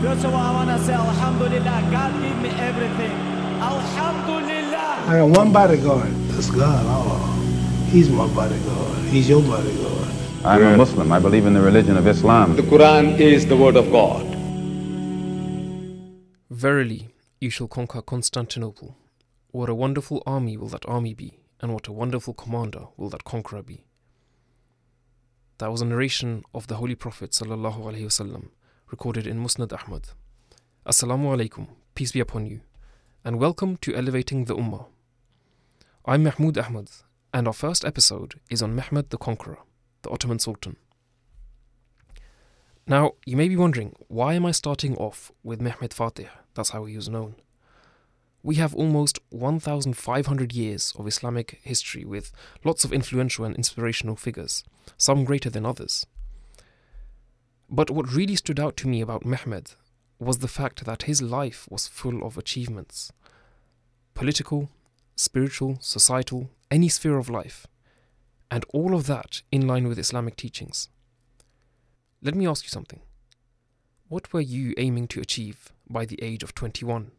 First of all, I want to say Alhamdulillah. God gave me everything. Alhamdulillah. I got one bodyguard. That's God. Allah. He's my bodyguard. He's your bodyguard. I'm a Muslim. I believe in the religion of Islam. The Quran is the word of God. Verily, you shall conquer Constantinople. What a wonderful army will that army be, and what a wonderful commander will that conqueror be. That was a narration of the Holy Prophet sallallahu alaihi wasallam, recorded in Musnad Ahmad. Assalamu alaikum, peace be upon you, and welcome to Elevating the Ummah. I'm Mahmoud Ahmad, and our first episode is on Mehmed the Conqueror, the Ottoman Sultan. Now, you may be wondering, why am I starting off with Mehmed Fatih? That's how he was known. We have almost 1,500 years of Islamic history with lots of influential and inspirational figures, some greater than others. But what really stood out to me about Mehmed was the fact that his life was full of achievements political, spiritual, societal, any sphere of life, and all of that in line with Islamic teachings. Let me ask you something. What were you aiming to achieve by the age of 21?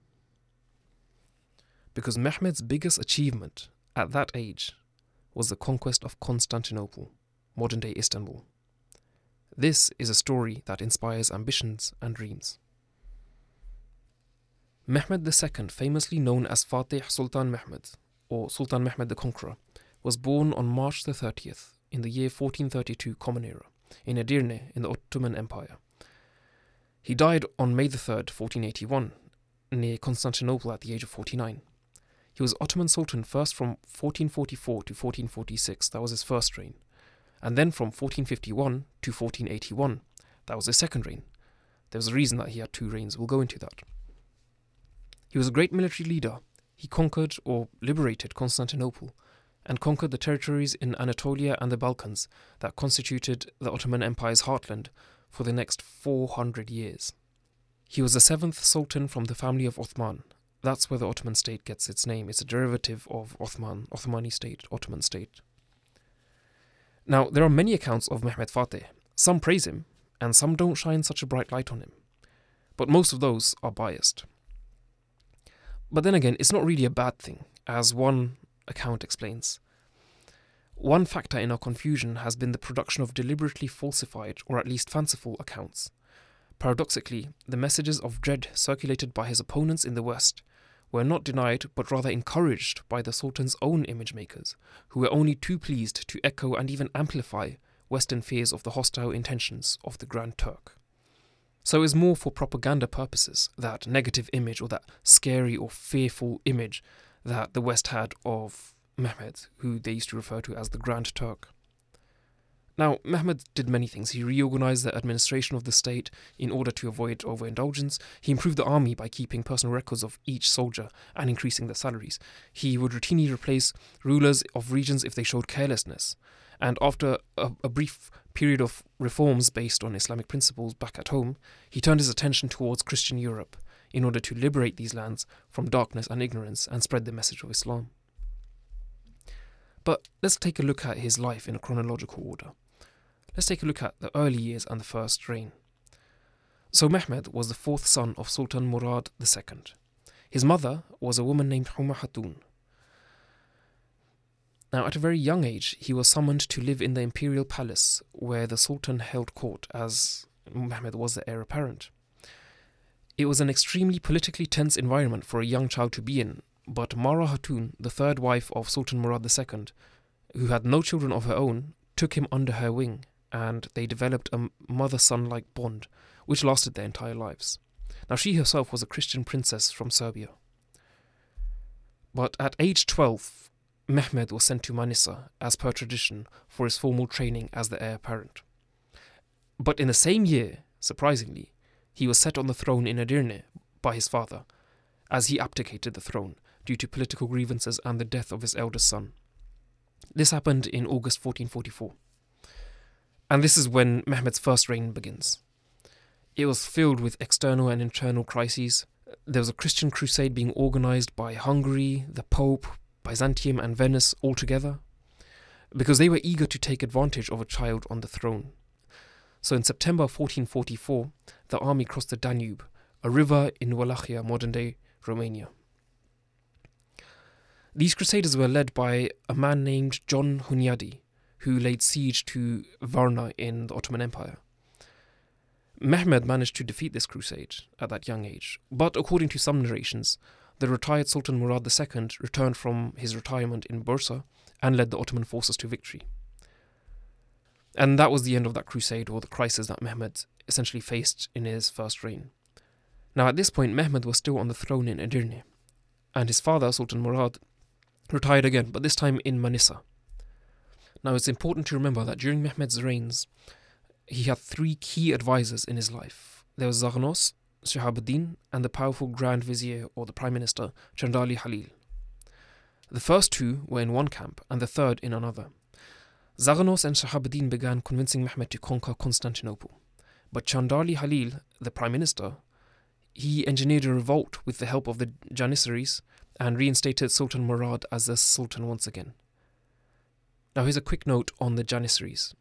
Because Mehmed's biggest achievement at that age was the conquest of Constantinople, modern day Istanbul. This is a story that inspires ambitions and dreams. Mehmed II, famously known as Fatih Sultan Mehmed, or Sultan Mehmed the Conqueror, was born on March the 30th in the year 1432 Common Era in Edirne in the Ottoman Empire. He died on May the 3rd, 1481, near Constantinople at the age of 49. He was Ottoman Sultan first from 1444 to 1446, that was his first reign, and then from 1451 to 1481, that was his second reign. There was a reason that he had two reigns, we'll go into that. He was a great military leader. He conquered or liberated Constantinople and conquered the territories in Anatolia and the Balkans that constituted the Ottoman Empire's heartland for the next 400 years. He was the seventh sultan from the family of Othman. That's where the Ottoman state gets its name. It's a derivative of Othman, Ottomani state, Ottoman state. Now, there are many accounts of Mehmed Fatih. Some praise him, and some don't shine such a bright light on him. But most of those are biased. But then again, it's not really a bad thing, as one account explains. One factor in our confusion has been the production of deliberately falsified, or at least fanciful, accounts. Paradoxically, the messages of dread circulated by his opponents in the West were not denied but rather encouraged by the Sultan's own image makers, who were only too pleased to echo and even amplify Western fears of the hostile intentions of the Grand Turk. So it's more for propaganda purposes, that negative image or that scary or fearful image that the West had of Mehmed, who they used to refer to as the Grand Turk. Now, Mehmed did many things. He reorganized the administration of the state in order to avoid overindulgence. He improved the army by keeping personal records of each soldier and increasing their salaries. He would routinely replace rulers of regions if they showed carelessness. And after a, a brief period of reforms based on Islamic principles back at home, he turned his attention towards Christian Europe in order to liberate these lands from darkness and ignorance and spread the message of Islam. But let's take a look at his life in a chronological order. Let's take a look at the early years and the first reign. So Mehmed was the fourth son of Sultan Murad II. His mother was a woman named Huma Hatun. Now, at a very young age, he was summoned to live in the imperial palace where the Sultan held court, as Mehmed was the heir apparent. It was an extremely politically tense environment for a young child to be in, but Mara Hatun, the third wife of Sultan Murad II, who had no children of her own, took him under her wing and they developed a mother son like bond, which lasted their entire lives. Now, she herself was a Christian princess from Serbia. But at age 12, Mehmed was sent to Manisa, as per tradition, for his formal training as the heir apparent. But in the same year, surprisingly, he was set on the throne in Edirne by his father, as he abdicated the throne due to political grievances and the death of his eldest son. This happened in August 1444. And this is when Mehmed's first reign begins. It was filled with external and internal crises. There was a Christian crusade being organized by Hungary, the Pope, Byzantium, and Venice all together, because they were eager to take advantage of a child on the throne. So in September 1444, the army crossed the Danube, a river in Wallachia, modern day Romania. These crusaders were led by a man named John Hunyadi, who laid siege to Varna in the Ottoman Empire. Mehmed managed to defeat this crusade at that young age, but according to some narrations, the retired Sultan Murad II returned from his retirement in Bursa and led the Ottoman forces to victory. And that was the end of that crusade or the crisis that Mehmed essentially faced in his first reign. Now, at this point, Mehmed was still on the throne in Edirne, and his father, Sultan Murad, retired again, but this time in Manisa. Now, it's important to remember that during Mehmed's reigns, he had three key advisors in his life. There was Zaghanos, Shihabuddin, and the powerful Grand Vizier or the Prime Minister, Chandarli Halil. The first two were in one camp, and the third in another. Zaghanos and Shihabuddin began convincing Mehmed to conquer Constantinople. But Chandarli Halil, the Prime Minister, he engineered a revolt with the help of the Janissaries and reinstated Sultan Murad as the Sultan once again. Now, here's a quick note on the Janissaries.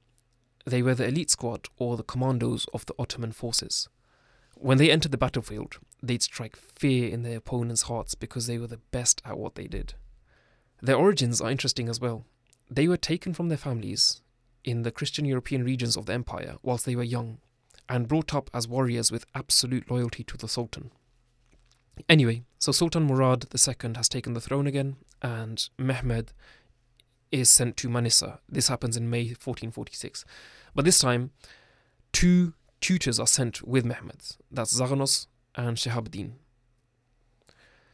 They were the elite squad or the commandos of the Ottoman forces. When they entered the battlefield, they'd strike fear in their opponents' hearts because they were the best at what they did. Their origins are interesting as well. They were taken from their families in the Christian European regions of the empire whilst they were young and brought up as warriors with absolute loyalty to the Sultan. Anyway, so Sultan Murad II has taken the throne again, and Mehmed is sent to Manisa. This happens in May 1446. But this time, two tutors are sent with Mehmed. That's Zaghanos and Shihabuddin.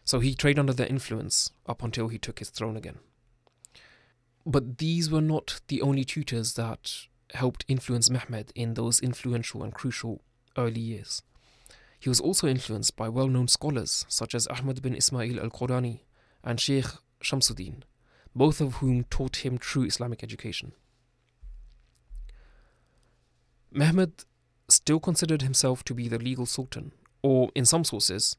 So he trade under their influence up until he took his throne again. But these were not the only tutors that helped influence Mehmed in those influential and crucial early years. He was also influenced by well known scholars such as Ahmad bin Ismail al Qurani and Sheikh Shamsuddin, both of whom taught him true Islamic education. Mehmed still considered himself to be the legal sultan, or in some sources,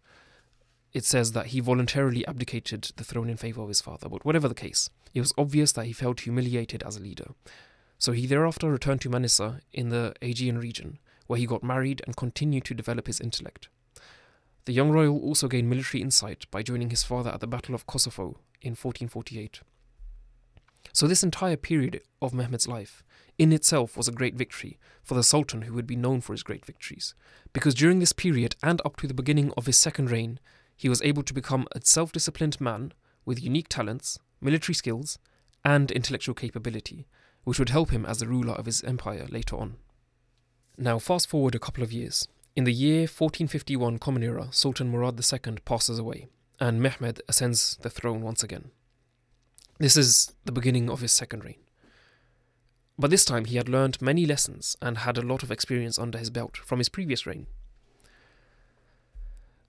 it says that he voluntarily abdicated the throne in favor of his father. But whatever the case, it was obvious that he felt humiliated as a leader. So he thereafter returned to Manisa in the Aegean region, where he got married and continued to develop his intellect. The young royal also gained military insight by joining his father at the Battle of Kosovo in 1448. So, this entire period of Mehmed's life in itself was a great victory for the Sultan who would be known for his great victories, because during this period and up to the beginning of his second reign, he was able to become a self disciplined man with unique talents, military skills, and intellectual capability, which would help him as the ruler of his empire later on. Now, fast forward a couple of years. In the year 1451 Common Era, Sultan Murad II passes away, and Mehmed ascends the throne once again. This is the beginning of his second reign. But this time he had learned many lessons and had a lot of experience under his belt from his previous reign.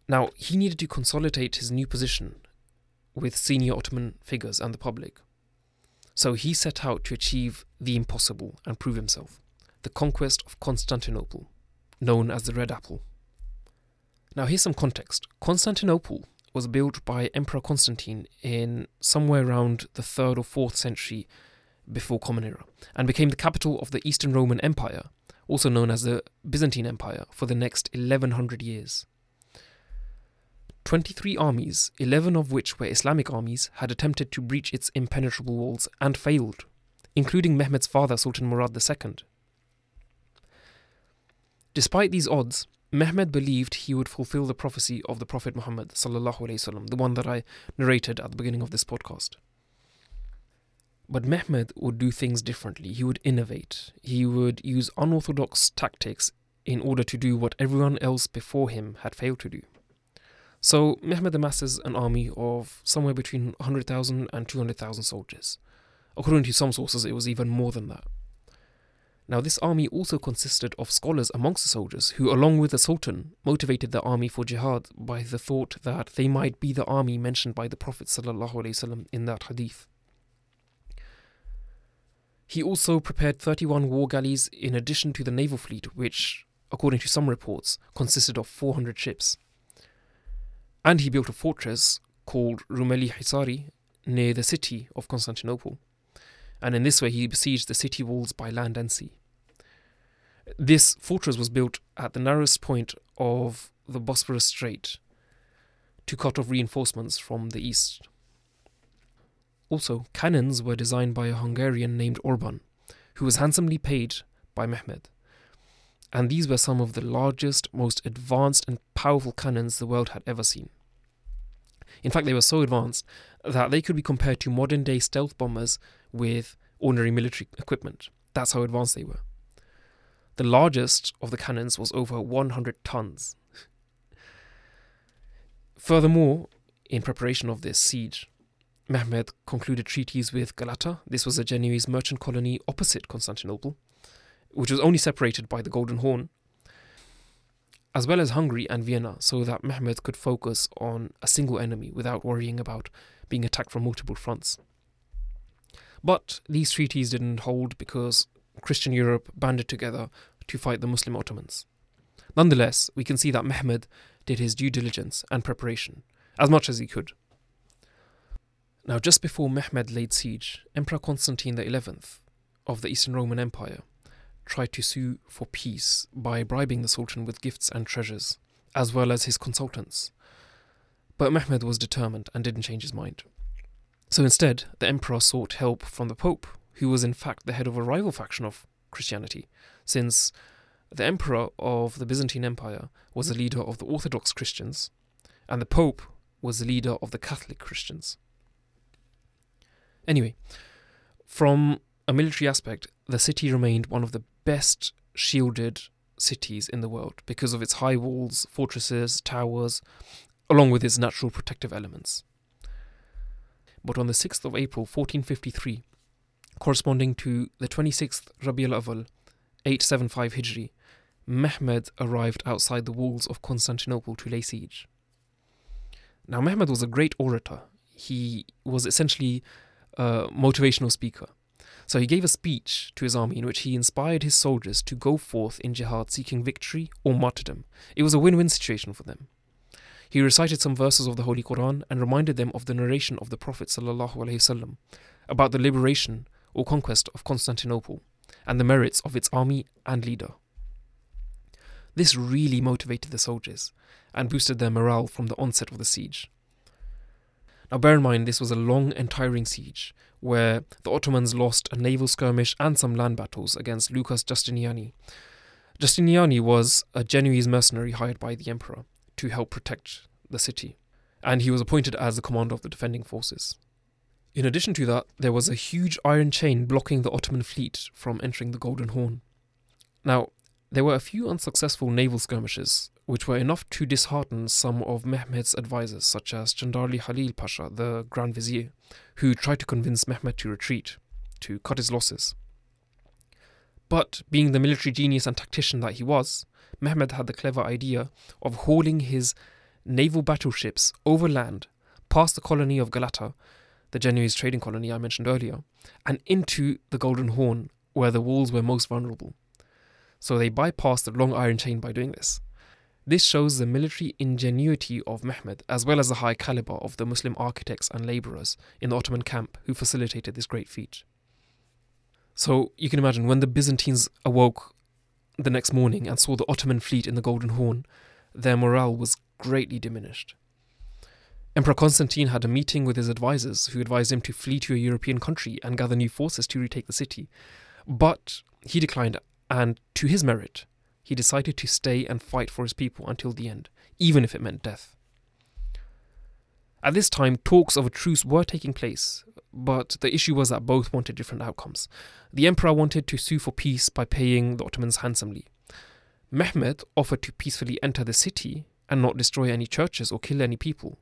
Now, he needed to consolidate his new position with senior Ottoman figures and the public. So he set out to achieve the impossible and prove himself the conquest of Constantinople, known as the Red Apple. Now, here's some context Constantinople was built by Emperor Constantine in somewhere around the 3rd or 4th century before Common Era and became the capital of the Eastern Roman Empire, also known as the Byzantine Empire, for the next 1100 years. 23 armies, 11 of which were Islamic armies, had attempted to breach its impenetrable walls and failed, including Mehmed's father Sultan Murad II. Despite these odds, Mehmed believed he would fulfill the prophecy of the Prophet Muhammad, وسلم, the one that I narrated at the beginning of this podcast. But Mehmed would do things differently. He would innovate. He would use unorthodox tactics in order to do what everyone else before him had failed to do. So Mehmed amasses an army of somewhere between 100,000 and 200,000 soldiers. According to some sources, it was even more than that. Now, this army also consisted of scholars amongst the soldiers who, along with the Sultan, motivated the army for jihad by the thought that they might be the army mentioned by the Prophet ﷺ in that hadith. He also prepared 31 war galleys in addition to the naval fleet, which, according to some reports, consisted of 400 ships. And he built a fortress called Rumeli Hisari near the city of Constantinople. And in this way, he besieged the city walls by land and sea. This fortress was built at the narrowest point of the Bosporus Strait to cut off reinforcements from the east. Also, cannons were designed by a Hungarian named Orban, who was handsomely paid by Mehmed. And these were some of the largest, most advanced, and powerful cannons the world had ever seen. In fact, they were so advanced that they could be compared to modern day stealth bombers with ordinary military equipment. That's how advanced they were. The largest of the cannons was over 100 tons. Furthermore, in preparation of this siege, Mehmed concluded treaties with Galata. This was a Genoese merchant colony opposite Constantinople, which was only separated by the Golden Horn, as well as Hungary and Vienna, so that Mehmed could focus on a single enemy without worrying about being attacked from multiple fronts. But these treaties didn't hold because Christian Europe banded together to fight the Muslim Ottomans. Nonetheless, we can see that Mehmed did his due diligence and preparation, as much as he could. Now, just before Mehmed laid siege, Emperor Constantine XI of the Eastern Roman Empire tried to sue for peace by bribing the Sultan with gifts and treasures, as well as his consultants. But Mehmed was determined and didn't change his mind. So instead, the emperor sought help from the Pope, who was in fact the head of a rival faction of Christianity, since the emperor of the Byzantine Empire was the leader of the Orthodox Christians, and the Pope was the leader of the Catholic Christians. Anyway, from a military aspect, the city remained one of the best shielded cities in the world because of its high walls, fortresses, towers, along with its natural protective elements. But on the 6th of April 1453, corresponding to the 26th Rabi al Awal 875 Hijri, Mehmed arrived outside the walls of Constantinople to lay siege. Now, Mehmed was a great orator. He was essentially a motivational speaker. So he gave a speech to his army in which he inspired his soldiers to go forth in jihad seeking victory or martyrdom. It was a win win situation for them. He recited some verses of the Holy Quran and reminded them of the narration of the Prophet ﷺ about the liberation or conquest of Constantinople and the merits of its army and leader. This really motivated the soldiers and boosted their morale from the onset of the siege. Now, bear in mind, this was a long and tiring siege where the Ottomans lost a naval skirmish and some land battles against Lucas Justiniani. Justiniani was a Genoese mercenary hired by the emperor to help protect the city, and he was appointed as the commander of the defending forces. In addition to that, there was a huge iron chain blocking the Ottoman fleet from entering the Golden Horn. Now, there were a few unsuccessful naval skirmishes, which were enough to dishearten some of Mehmed's advisers, such as Chandarli Halil Pasha, the Grand Vizier, who tried to convince Mehmed to retreat, to cut his losses. But being the military genius and tactician that he was, Mehmed had the clever idea of hauling his naval battleships overland past the colony of Galata, the Genoese trading colony I mentioned earlier, and into the Golden Horn, where the walls were most vulnerable. So they bypassed the long iron chain by doing this. This shows the military ingenuity of Mehmed, as well as the high caliber of the Muslim architects and labourers in the Ottoman camp who facilitated this great feat. So you can imagine when the Byzantines awoke the next morning and saw the Ottoman fleet in the Golden Horn, their morale was greatly diminished. Emperor Constantine had a meeting with his advisors, who advised him to flee to a European country and gather new forces to retake the city. But he declined, and to his merit, he decided to stay and fight for his people until the end, even if it meant death. At this time, talks of a truce were taking place, but the issue was that both wanted different outcomes. The emperor wanted to sue for peace by paying the Ottomans handsomely. Mehmed offered to peacefully enter the city and not destroy any churches or kill any people.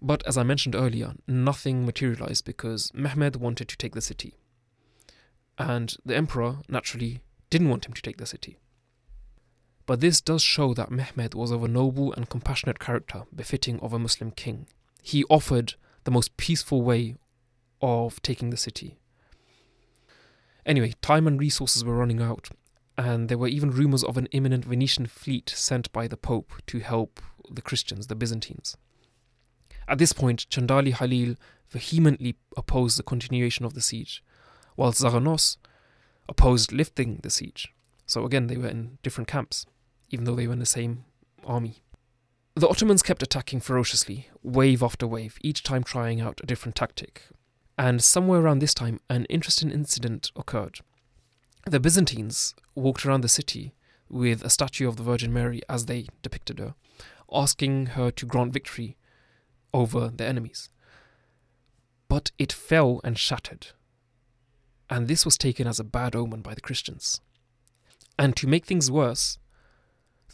But as I mentioned earlier, nothing materialized because Mehmed wanted to take the city. And the emperor, naturally, didn't want him to take the city. But this does show that Mehmed was of a noble and compassionate character befitting of a Muslim king. He offered the most peaceful way of taking the city. Anyway, time and resources were running out, and there were even rumors of an imminent Venetian fleet sent by the Pope to help the Christians, the Byzantines. At this point, Chandarli Halil vehemently opposed the continuation of the siege, while Zaganos opposed lifting the siege. So again, they were in different camps, even though they were in the same army. The Ottomans kept attacking ferociously, wave after wave, each time trying out a different tactic. And somewhere around this time, an interesting incident occurred. The Byzantines walked around the city with a statue of the Virgin Mary as they depicted her, asking her to grant victory over their enemies. But it fell and shattered, and this was taken as a bad omen by the Christians. And to make things worse,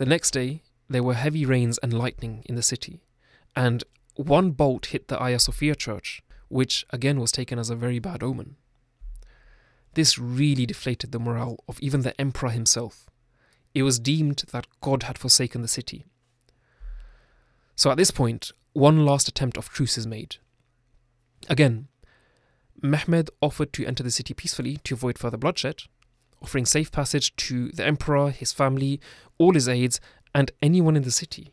the next day there were heavy rains and lightning in the city, and one bolt hit the Hagia Sophia church, which again was taken as a very bad omen. This really deflated the morale of even the emperor himself. It was deemed that God had forsaken the city. So at this point, one last attempt of truce is made. Again, Mehmed offered to enter the city peacefully to avoid further bloodshed, offering safe passage to the emperor, his family, all his aides, and anyone in the city.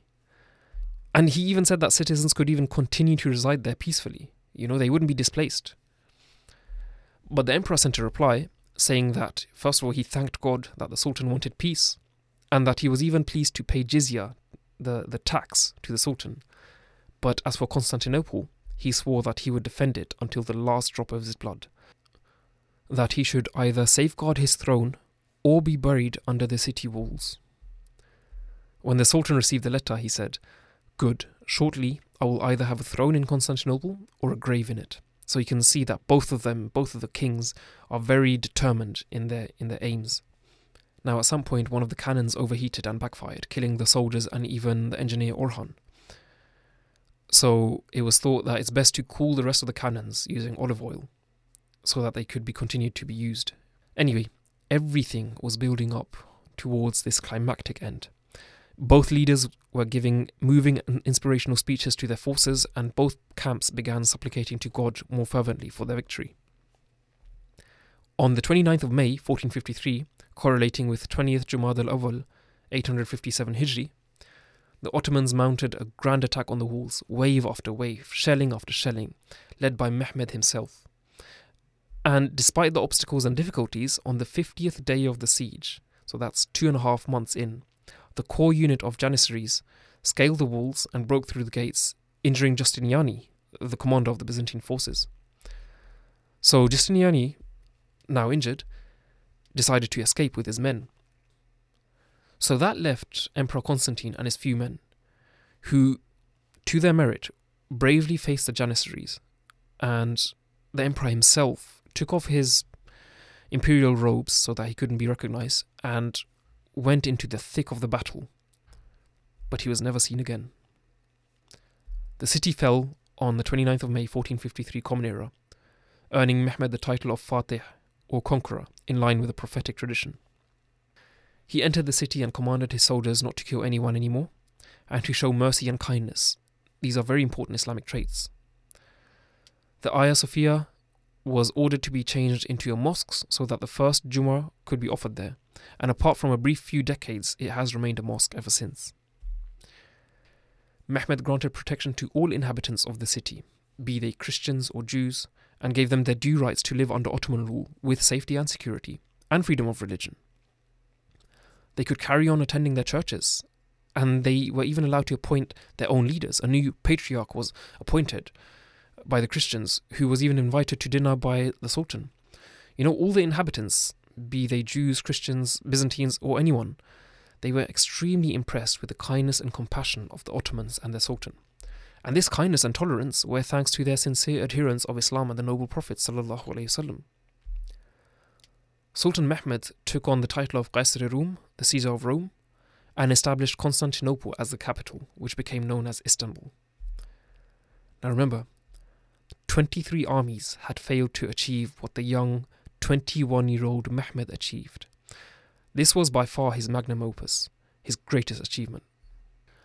And he even said that citizens could even continue to reside there peacefully. You know, they wouldn't be displaced. But the emperor sent a reply saying that, first of all, he thanked God that the sultan wanted peace, and that he was even pleased to pay jizya, the, the tax, to the sultan. But as for Constantinople, he swore that he would defend it until the last drop of his blood. That he should either safeguard his throne or be buried under the city walls. When the Sultan received the letter, he said, Good, shortly I will either have a throne in Constantinople or a grave in it. So you can see that both of them, both of the kings, are very determined in their in their aims. Now, at some point, one of the cannons overheated and backfired, killing the soldiers and even the engineer Orban. So it was thought that it's best to cool the rest of the cannons using olive oil, so that they could be continued to be used. Anyway, everything was building up towards this climactic end. Both leaders were giving moving and inspirational speeches to their forces, and both camps began supplicating to God more fervently for their victory. On the 29th of May, 1453, correlating with 20th Jumad al Awwal, 857 Hijri, the Ottomans mounted a grand attack on the walls, wave after wave, shelling after shelling, led by Mehmed himself. And despite the obstacles and difficulties, on the 50th day of the siege, so that's two and a half months in, the core unit of Janissaries scaled the walls and broke through the gates, injuring Justiniani, the commander of the Byzantine forces. So Justiniani, now injured, decided to escape with his men. So that left Emperor Constantine and his few men, who, to their merit, bravely faced the Janissaries, and the emperor himself took off his imperial robes so that he couldn't be recognized and went into the thick of the battle, but he was never seen again. The city fell on the 29th of May 1453 Common Era, earning Mehmed the title of Fatih, or conqueror, in line with the prophetic tradition. He entered the city and commanded his soldiers not to kill anyone anymore, and to show mercy and kindness. These are very important Islamic traits. The Hagia Sophia was ordered to be changed into a mosque so that the first Jummah could be offered there, and apart from a brief few decades, it has remained a mosque ever since. Mehmed granted protection to all inhabitants of the city, be they Christians or Jews, and gave them their due rights to live under Ottoman rule with safety and security, and freedom of religion. They could carry on attending their churches, and they were even allowed to appoint their own leaders. A new patriarch was appointed by the Christians, who was even invited to dinner by the Sultan. You know, all the inhabitants be they Jews, Christians, Byzantines, or anyone, they were extremely impressed with the kindness and compassion of the Ottomans and their Sultan. And this kindness and tolerance were thanks to their sincere adherence of Islam and the noble Prophet. Sultan Mehmed took on the title of Qaisar Rum, the Caesar of Rome, and established Constantinople as the capital, which became known as Istanbul. Now remember, 23 armies had failed to achieve what the young 21 year old Mehmed achieved. This was by far his magnum opus, his greatest achievement.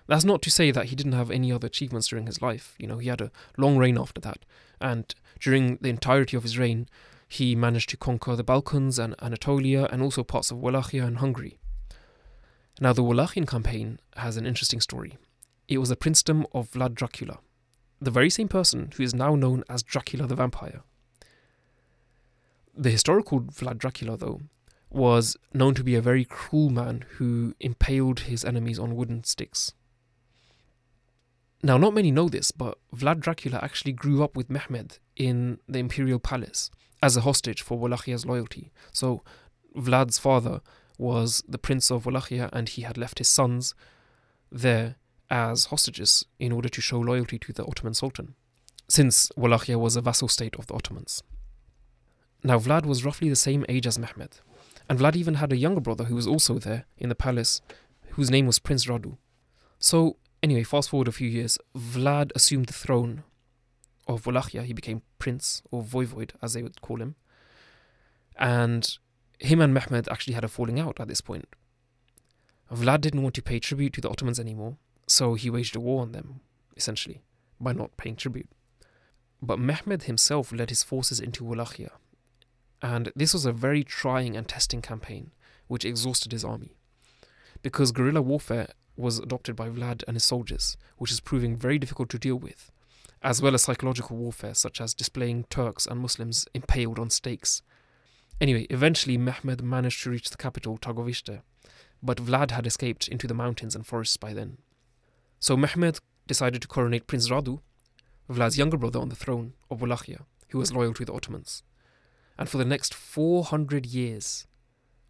That's not to say that he didn't have any other achievements during his life. You know, he had a long reign after that, and during the entirety of his reign, he managed to conquer the Balkans and Anatolia and also parts of Wallachia and Hungary. Now, the Wallachian campaign has an interesting story. It was a princedom of Vlad Dracula, the very same person who is now known as Dracula the Vampire. The historical Vlad Dracula, though, was known to be a very cruel man who impaled his enemies on wooden sticks. Now, not many know this, but Vlad Dracula actually grew up with Mehmed in the imperial palace as a hostage for Wallachia's loyalty. So, Vlad's father was the prince of Wallachia, and he had left his sons there as hostages in order to show loyalty to the Ottoman Sultan, since Wallachia was a vassal state of the Ottomans. Now, Vlad was roughly the same age as Mehmed, and Vlad even had a younger brother who was also there in the palace, whose name was Prince Radu. So, anyway, fast forward a few years, Vlad assumed the throne of Wallachia. He became prince, or voivode, as they would call him. And him and Mehmed actually had a falling out at this point. Vlad didn't want to pay tribute to the Ottomans anymore, so he waged a war on them, essentially, by not paying tribute. But Mehmed himself led his forces into Wallachia, and this was a very trying and testing campaign, which exhausted his army. Because guerrilla warfare was adopted by Vlad and his soldiers, which is proving very difficult to deal with, as well as psychological warfare, such as displaying Turks and Muslims impaled on stakes Anyway, eventually Mehmed managed to reach the capital, Targoviste, but Vlad had escaped into the mountains and forests by then. So Mehmed decided to coronate Prince Radu, Vlad's younger brother, on the throne of Wallachia, who was loyal to the Ottomans. And for the next 400 years,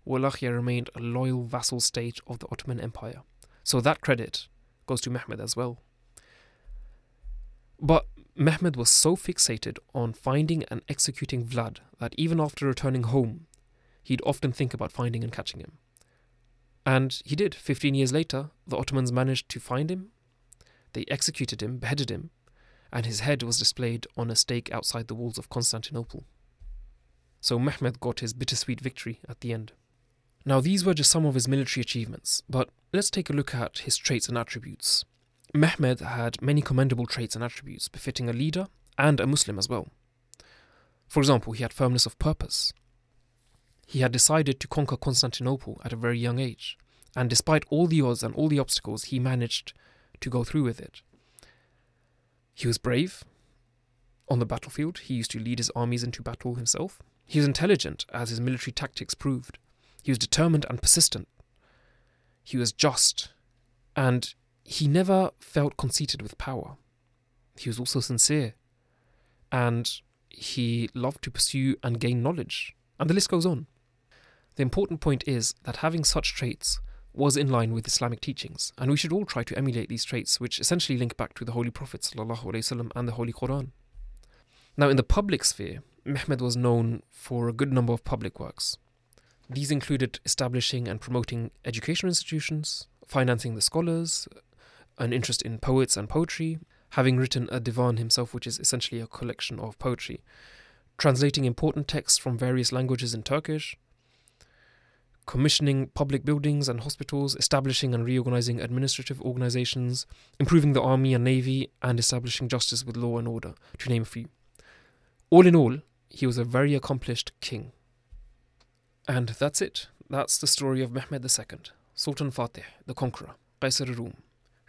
Wallachia remained a loyal vassal state of the Ottoman Empire. So that credit goes to Mehmed as well. But Mehmed was so fixated on finding and executing Vlad that even after returning home, he'd often think about finding and catching him. And he did. Fifteen years later, the Ottomans managed to find him. They executed him, beheaded him, and his head was displayed on a stake outside the walls of Constantinople. So Mehmed got his bittersweet victory at the end. Now, these were just some of his military achievements, but let's take a look at his traits and attributes. Mehmed had many commendable traits and attributes befitting a leader and a Muslim as well. For example, he had firmness of purpose. He had decided to conquer Constantinople at a very young age, and despite all the odds and all the obstacles, he managed to go through with it. He was brave. On the battlefield, he used to lead his armies into battle himself. He was intelligent, as his military tactics proved. He was determined and persistent. He was just, and he never felt conceited with power. He was also sincere, and he loved to pursue and gain knowledge, and the list goes on. The important point is that having such traits was in line with Islamic teachings, and we should all try to emulate these traits, which essentially link back to the Holy Prophet ﷺ and the Holy Quran. Now, in the public sphere, Mehmed was known for a good number of public works. These included establishing and promoting educational institutions, financing the scholars, an interest in poets and poetry, having written a divan himself, which is essentially a collection of poetry, translating important texts from various languages in Turkish, commissioning public buildings and hospitals, establishing and reorganizing administrative organizations, improving the army and navy, and establishing justice with law and order, to name a few. All in all, he was a very accomplished king. And that's it. That's the story of Mehmed II, Sultan Fatih, the conqueror, Qaisar Rum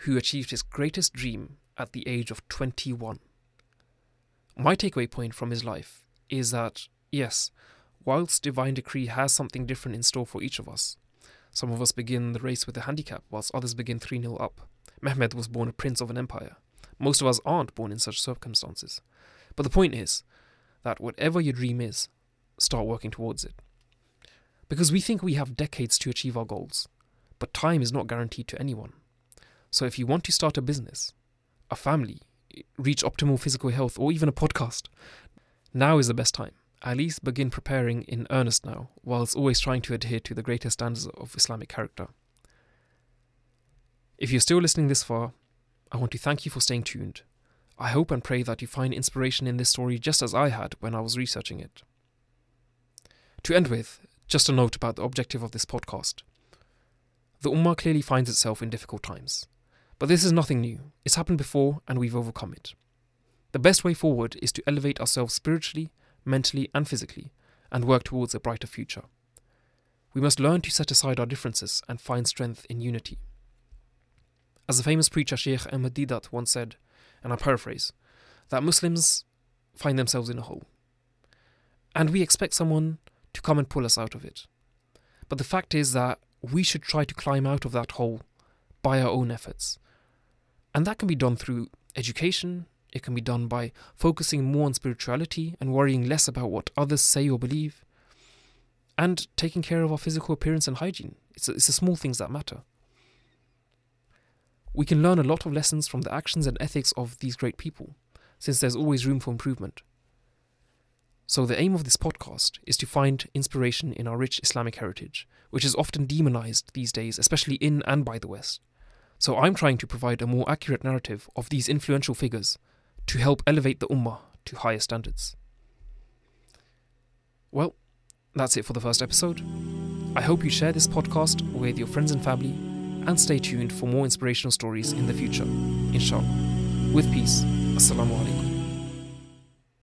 who achieved his greatest dream at the age of 21. My takeaway point from his life is that, yes, whilst divine decree has something different in store for each of us, some of us begin the race with a handicap, whilst others begin 3 0 up. Mehmed was born a prince of an empire. Most of us aren't born in such circumstances. But the point is that whatever your dream is, start working towards it. Because we think we have decades to achieve our goals, but time is not guaranteed to anyone. So if you want to start a business, a family, reach optimal physical health, or even a podcast, now is the best time. Least begin preparing in earnest now, whilst always trying to adhere to the greatest standards of Islamic character. If you're still listening this far, I want to thank you for staying tuned. I hope and pray that you find inspiration in this story just as I had when I was researching it. To end with, just a note about the objective of this podcast. The Ummah clearly finds itself in difficult times. But this is nothing new. It's happened before and we've overcome it. The best way forward is to elevate ourselves spiritually, mentally, and physically, and work towards a brighter future. We must learn to set aside our differences and find strength in unity. As the famous preacher Sheikh Ahmed Deedat once said, and I paraphrase, that Muslims find themselves in a hole. And we expect someone to come and pull us out of it. But the fact is that we should try to climb out of that hole by our own efforts. And that can be done through education, it can be done by focusing more on spirituality and worrying less about what others say or believe, and taking care of our physical appearance and hygiene. It's, it's the small things that matter. We can learn a lot of lessons from the actions and ethics of these great people, since there's always room for improvement. So, the aim of this podcast is to find inspiration in our rich Islamic heritage, which is often demonized these days, especially in and by the West. So, I'm trying to provide a more accurate narrative of these influential figures to help elevate the Ummah to higher standards. Well, that's it for the first episode. I hope you share this podcast with your friends and family and stay tuned for more inspirational stories in the future, inshallah. With peace, Assalamu alaikum.